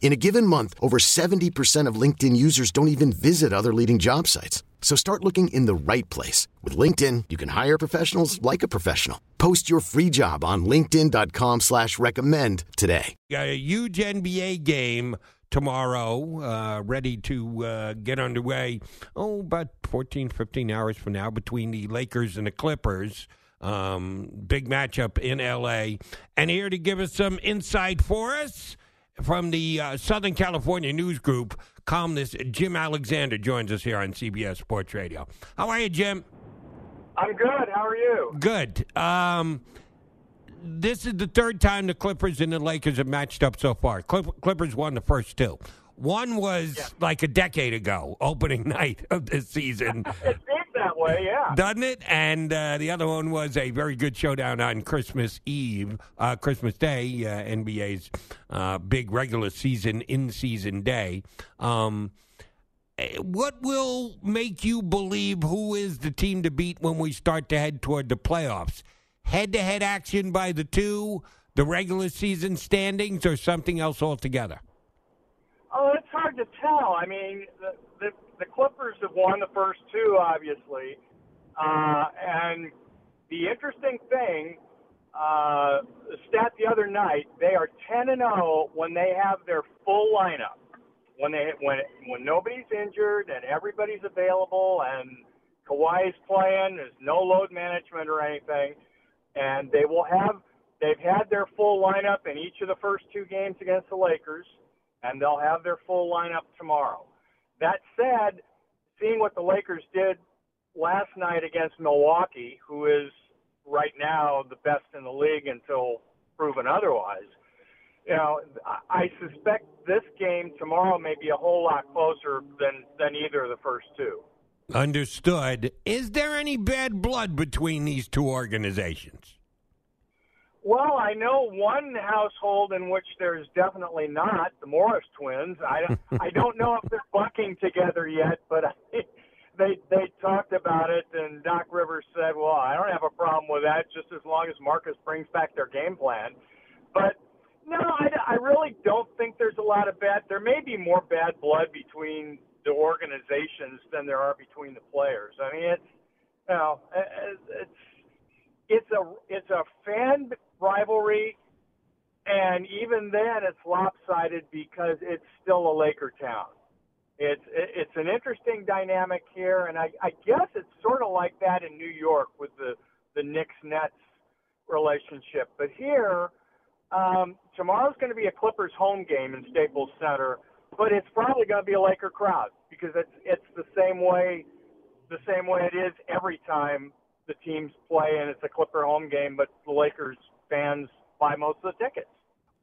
In a given month, over 70% of LinkedIn users don't even visit other leading job sites. So start looking in the right place. With LinkedIn, you can hire professionals like a professional. Post your free job on linkedin.com slash recommend today. A huge NBA game tomorrow, uh, ready to uh, get underway. Oh, about 14, 15 hours from now between the Lakers and the Clippers. Um, big matchup in L.A. And here to give us some insight for us from the uh, Southern California News Group, columnist Jim Alexander joins us here on CBS Sports Radio. How are you, Jim? I'm good. How are you? Good. Um, this is the third time the Clippers and the Lakers have matched up so far. Clip- Clippers won the first two. One was Yeah. like a decade ago, opening night of this season, that way, yeah. doesn't it? And uh, the other one was a very good showdown on Christmas Eve, uh, Christmas Day, uh, NBA's uh, big regular season in season day. Um, eh, what will make you believe who is the team to beat when we start to head toward the playoffs? Head to head action by the two, the regular season standings, or something else altogether? Oh, it's hard to tell. I mean, the the, the Clippers have won the first two, obviously, uh, and the interesting thing, uh, stat the other night, they are ten and zero when they have their full lineup. When they when when nobody's injured and everybody's available and Kawhi's playing, there's no load management or anything, and they will have they've had their full lineup in each of the first two games against the Lakers and they'll have their full lineup tomorrow. That said, seeing what the Lakers did last night against Milwaukee, who is right now the best in the league until proven otherwise, you know, I suspect this game tomorrow may be a whole lot closer than than either of the first two. Understood. Is there any bad blood between these two organizations? Well, I know one household in which there's definitely not the Morris twins. I don't, I don't know if they're bucking together yet, but I, they they talked about it, and Doc Rivers said, "Well, I don't have a problem with that, just as long as Marcus brings back their game plan." But no, I, I really don't think there's a lot of bad. There may be more bad blood between the organizations than there are between the players. I mean, it's you know, it's it's a it's a fan rivalry, and even then, it's lopsided because it's still a Laker town. It's it's an interesting dynamic here, and I, I guess it's sort of like that in New York with the the Knicks Nets relationship. But here, um, tomorrow's going to be a Clippers home game in Staples Center, but it's probably going to be a Laker crowd because it's it's the same way the same way it is every time the teams play and it's a Clipper home game, but the Lakers fans buy most of the tickets.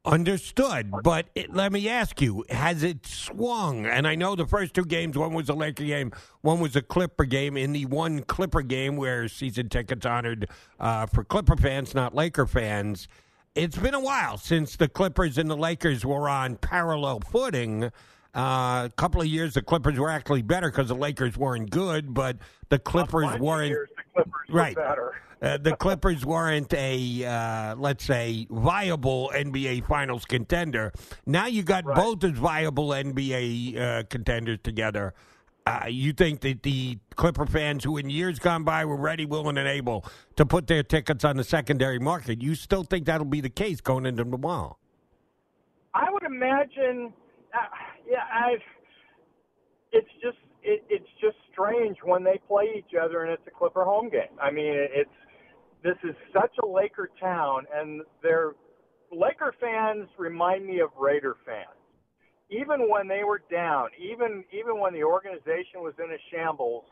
Understood. But it, let me ask you, has it swung? And I know the first two games, one was a Laker game, one was a Clipper game. In the one Clipper game where season tickets honored uh, for Clipper fans, not Laker fans, it's been a while since the Clippers and the Lakers were on parallel footing. Uh, a couple of years, the Clippers were actually better because the Lakers weren't good, but the Clippers weren't. years Clippers Right. better. Uh, the Clippers weren't a, uh, let's say, viable NBA Finals contender. Now you got Right. both as viable NBA uh, contenders together. Uh, you think that the Clipper fans who in years gone by were ready, willing, and able to put their tickets on the secondary market, you still think that'll be the case going into tomorrow? I would imagine, uh, yeah, I. It's just it, it's just strange when they play each other and it's a Clipper home game. I mean, it's this is such a Laker town, and they're Laker fans remind me of Raider fans. Even when they were down, even even when the organization was in a shambles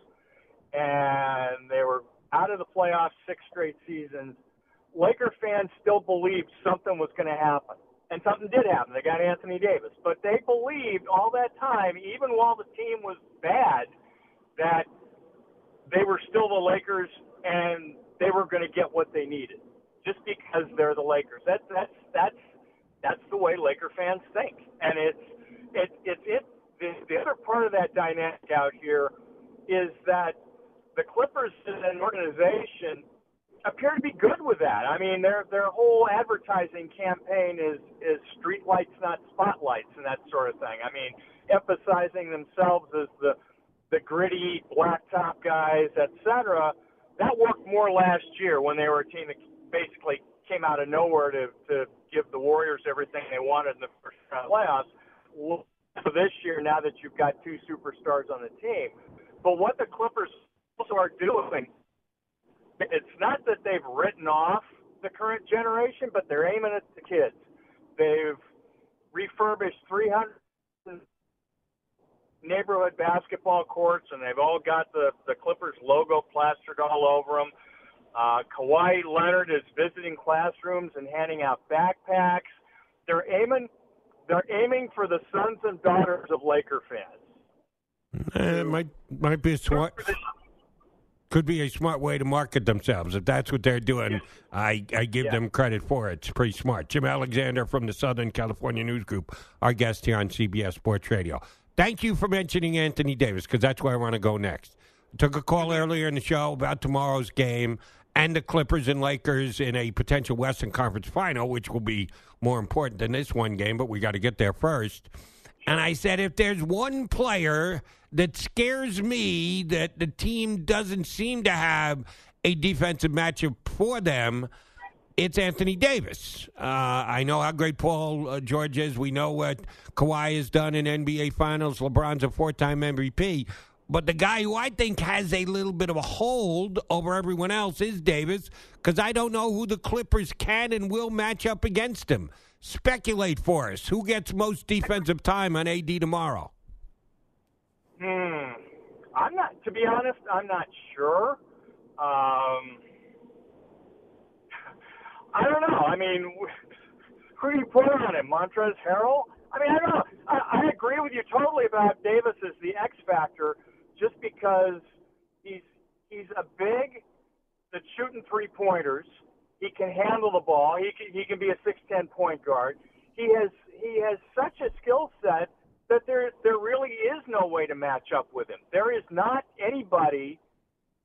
and they were out of the playoffs six straight seasons, Laker fans still believed something was going to happen. And something did happen. They got Anthony Davis. But they believed all that time, even while the team was bad, that they were still the Lakers and they were going to get what they needed just because they're the Lakers. That's that's that's that's the way Laker fans think, and it's it it's it. The, the other part of that dynamic out here is that the Clippers as an organization appear to be good with that. I mean, their their whole advertising campaign is is street lights, not spotlights, and that sort of thing. I mean, emphasizing themselves as the the gritty blacktop guys, etc. That worked more last year when they were a team that basically came out of nowhere to to give the Warriors everything they wanted in the first round playoffs. For this year, now that you've got two superstars on the team, but what the Clippers also are doing, it's not that they've written off the current generation, but they're aiming at the kids. They've refurbished 300 neighborhood basketball courts, and they've all got the the Clippers logo plastered all over them. Uh, Kawhi Leonard is visiting classrooms and handing out backpacks. They're aiming they're aiming for the sons and daughters of Laker fans. Uh, it might might be a smart could be a smart way to market themselves. If that's what they're doing. I, I give yeah. them credit for it. It's pretty smart. Jim Alexander from the Southern California News Group, our guest here on CBS Sports Radio. Thank you for mentioning Anthony Davis because that's where I want to go next. I took a call mm-hmm. earlier in the show about tomorrow's game and the Clippers and Lakers in a potential Western Conference final, which will be more important than this one game, but we got to get there first. And I said, if there's one player that scares me that the team doesn't seem to have a defensive matchup for them, it's Anthony Davis. Uh, I know how great Paul uh, George is. We know what Kawhi has done in NBA Finals. LeBron's a four time MVP. But the guy who I think has a little bit of a hold over everyone else is Davis, because I don't know who the Clippers can and will match up against him. Speculate for us. Who gets most defensive time on AD tomorrow? Hmm. I'm not, to be honest, I'm not sure. Um, I don't know. I mean, who do you put on him? Montrezl Harrell? I mean, I don't know. I, I agree with you totally about Davis as the X factor just because he's he's a big that's shooting three pointers. He can handle the ball. He can, he can be a six ten point guard. He has he has such a skill set that there there really is no way to match up with him. There is not anybody.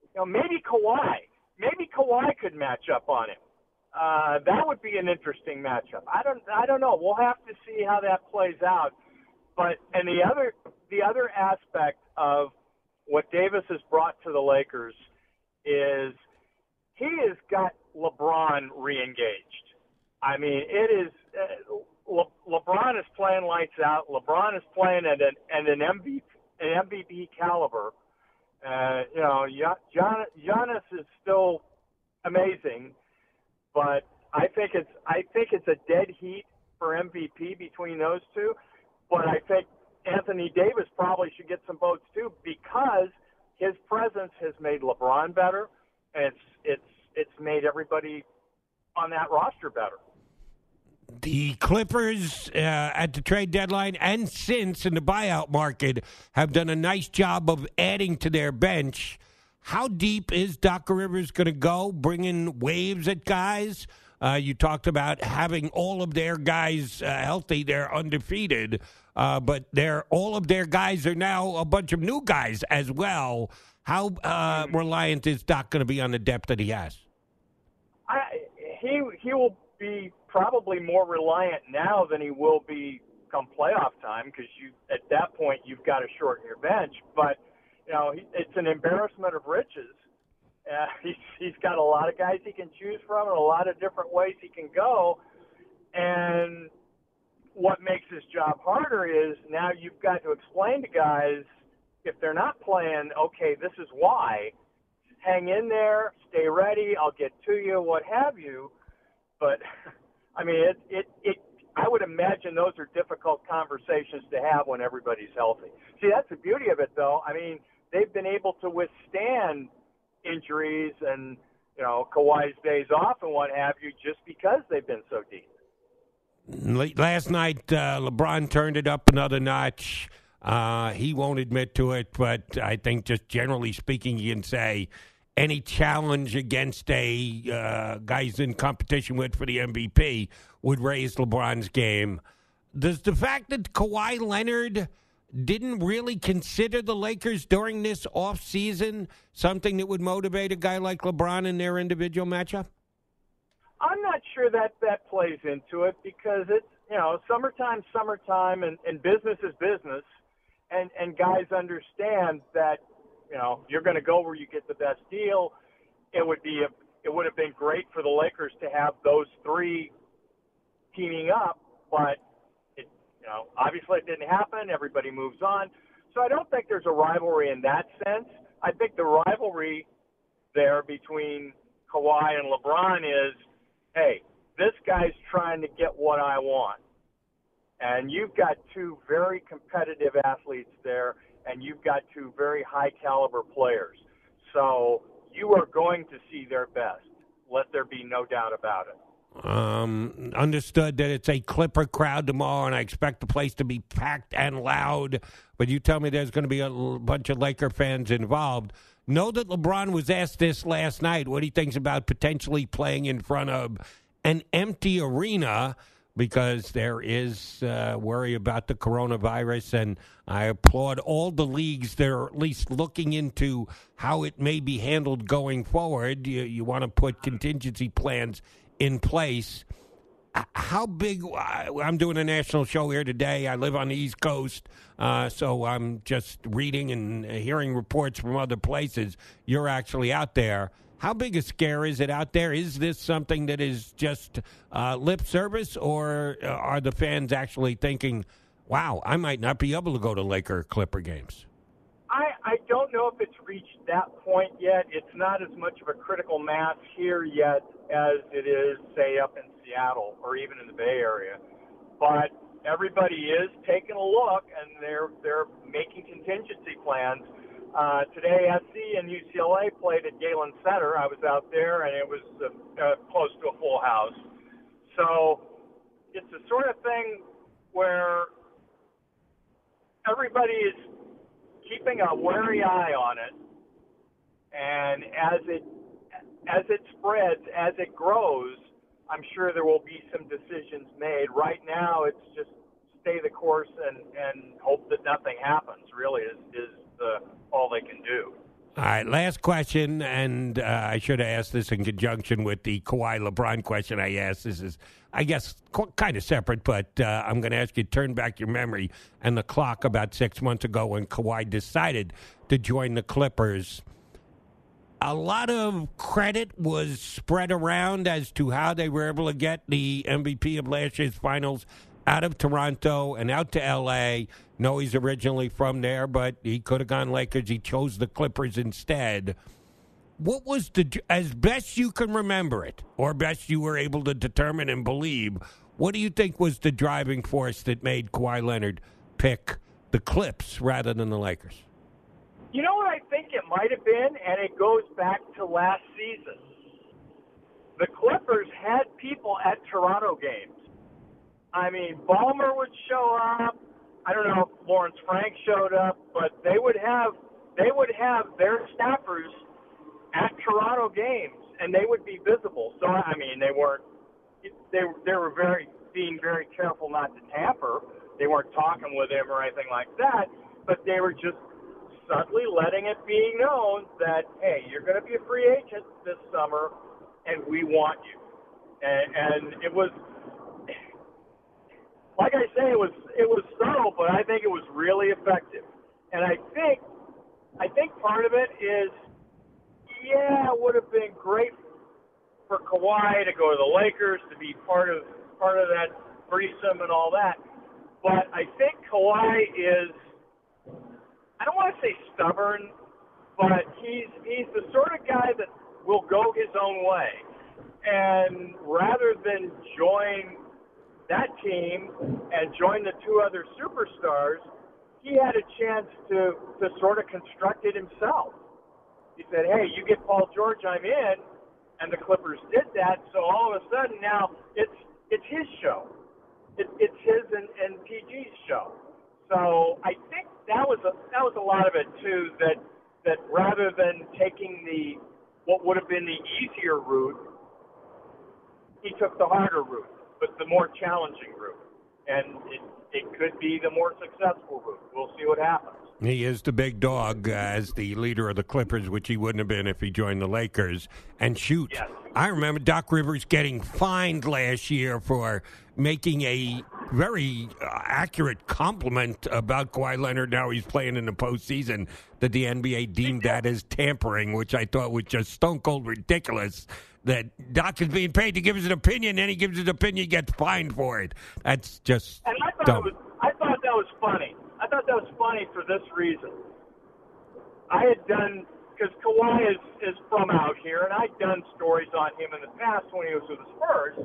You know, maybe Kawhi. Maybe Kawhi could match up on him. Uh, that would be an interesting matchup. I don't I don't know. We'll have to see how that plays out. But and the other the other aspect of what Davis has brought to the Lakers is he has got LeBron reengaged. I mean, it is uh, Le- LeBron is playing lights out. LeBron is playing at an at an MVP an MVP caliber. Uh, you know, Gian- Giannis is still amazing, but I think it's I think it's a dead heat for MVP between those two. But I think Anthony Davis probably should get some votes too because his presence has made LeBron better, and it's it's it's made everybody on that roster better. The Clippers uh, at the trade deadline and since in the buyout market have done a nice job of adding to their bench. How deep is Doc Rivers going to go, bringing waves at guys? Uh, you talked about having all of their guys uh, healthy; they're undefeated. Uh, but they're all of their guys are now a bunch of new guys as well. How uh, reliant is Doc going to be on the depth that he has? I, he he will be probably more reliant now than he will be come playoff time because you at that point you've got to shorten your bench. But you know it's an embarrassment of riches. Uh, he's he's got a lot of guys he can choose from and a lot of different ways he can go. And what makes this job harder is now you've got to explain to guys if they're not playing, okay, this is why. Hang in there, stay ready, I'll get to you, what have you. But I mean, it, it, it, I would imagine those are difficult conversations to have when everybody's healthy. See, that's the beauty of it, though. I mean, they've been able to withstand injuries and, you know, Kawhi's days off and what have you just because they've been so deep. Last night, uh, LeBron turned it up another notch. Uh, he won't admit to it, but I think just generally speaking, you can say any challenge against a uh, guys in competition with for the MVP would raise LeBron's game. Does the fact that Kawhi Leonard didn't really consider the Lakers during this offseason something that would motivate a guy like LeBron in their individual matchup? I'm not sure that that plays into it because it's you know summertime, summertime, and, and business is business, and and guys understand that you know, you're going to go where you get the best deal. It would be a, it would have been great for the Lakers to have those three teaming up, but it, you know, obviously it didn't happen. Everybody moves on. So I don't think there's a rivalry in that sense. I think the rivalry there between Kawhi and LeBron is, hey, this guy's trying to get what I want. And you've got two very competitive athletes there and you've got two very high caliber players. So you are going to see their best. Let there be no doubt about it. Um, understood that it's a Clipper crowd tomorrow, and I expect the place to be packed and loud. But you tell me there's going to be a bunch of Laker fans involved. Know that LeBron was asked this last night what he thinks about potentially playing in front of an empty arena because there is uh, worry about the coronavirus, and I applaud all the leagues that are at least looking into how it may be handled going forward. You, you want to put contingency plans in place. How big? I'm doing a national show here today. I live on the East Coast, uh, so I'm just reading and hearing reports from other places. You're actually out there how big a scare is it out there? Is this something that is just uh, lip service, or uh, are the fans actually thinking, wow, I might not be able to go to Laker Clipper games? I, I don't know if it's reached that point yet. It's not as much of a critical mass here yet as it is, say, up in Seattle or even in the Bay Area. But everybody is taking a look and they're they're making contingency plans uh, today, SC and UCLA played at Galen Center. I was out there, and it was uh, uh, close to a full house. So it's the sort of thing where everybody is keeping a wary eye on it, and as it as it spreads, as it grows, I'm sure there will be some decisions made. Right now, it's just stay the course and and hope that nothing happens. Really, is is all they can do. All right, last question, and uh, I should have asked this in conjunction with the Kawhi LeBron question I asked. This is, I guess, qu- kind of separate, but uh, I'm going to ask you to turn back your memory and the clock about six months ago when Kawhi decided to join the Clippers. A lot of credit was spread around as to how they were able to get the MVP of last year's finals out of Toronto and out to L.A. No, he's originally from there, but he could have gone Lakers. He chose the Clippers instead. What was the, as best you can remember it, or best you were able to determine and believe, what do you think was the driving force that made Kawhi Leonard pick the Clips rather than the Lakers? You know what I think it might have been, and it goes back to last season. The Clippers had people at Toronto games. I mean, Ballmer would show up. I don't know if Lawrence Frank showed up, but they would have they would have their staffers at Toronto games, and they would be visible. So I mean, they weren't they they were very being very careful not to tamper. They weren't talking with him or anything like that, but they were just subtly letting it be known that hey, you're going to be a free agent this summer, and we want you. And, and it was like I say, it was it was subtle, but I think it was really effective. And I think I think part of it is, yeah, it would have been great for Kawhi to go to the Lakers to be part of part of that threesome and all that. But I think Kawhi is I don't want to say stubborn, but he's he's the sort of guy that will go his own way. And rather than join that team and join the two other superstars, he had a chance to, to sort of construct it himself. He said, hey, you get Paul George, I'm in. And the Clippers did that. So all of a sudden now it's, it's his show. It, it's his and, and PG's show. So I think that was a, that was a lot of it too, that, that rather than taking the, what would have been the easier route, he took the harder route, but the more challenging route. And it, it could be the more successful route. We'll see what happens. He is the big dog uh, as the leader of the Clippers, which he wouldn't have been if he joined the Lakers. And shoot, Yes. I remember Doc Rivers getting fined last year for making a very uh, accurate compliment about Kawhi Leonard. Now he's playing in the postseason. That the NBA deemed that as tampering, which I thought was just stone cold ridiculous. That Doc is being paid to give us an opinion, and he gives his opinion, gets fined for it. That's just And I thought dumb. it was I thought that was funny. I thought that was funny for this reason. I had done because Kawhi is is from out here, and I'd done stories on him in the past when he was with the Spurs.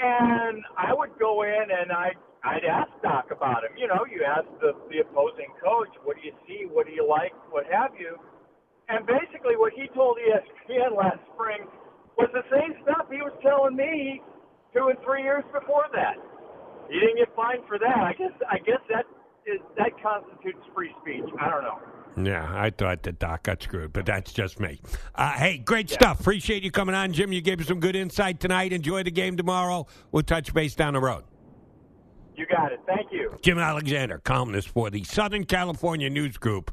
And I would go in and I I'd ask Doc about him. You know, you ask the the opposing coach, what do you see, what do you like, what have you. And basically, what he told ESPN last spring was the same stuff he was telling me two and three years before that. He didn't get fined for that. I guess I guess that is that constitutes free speech. I don't know. Yeah, I thought that Doc got screwed, but that's just me. Uh, hey, great stuff. Appreciate you coming on, Jim. You gave us some good insight tonight. Enjoy the game tomorrow. We'll touch base down the road. You got it. Thank you. Jim Alexander, columnist for the Southern California News Group.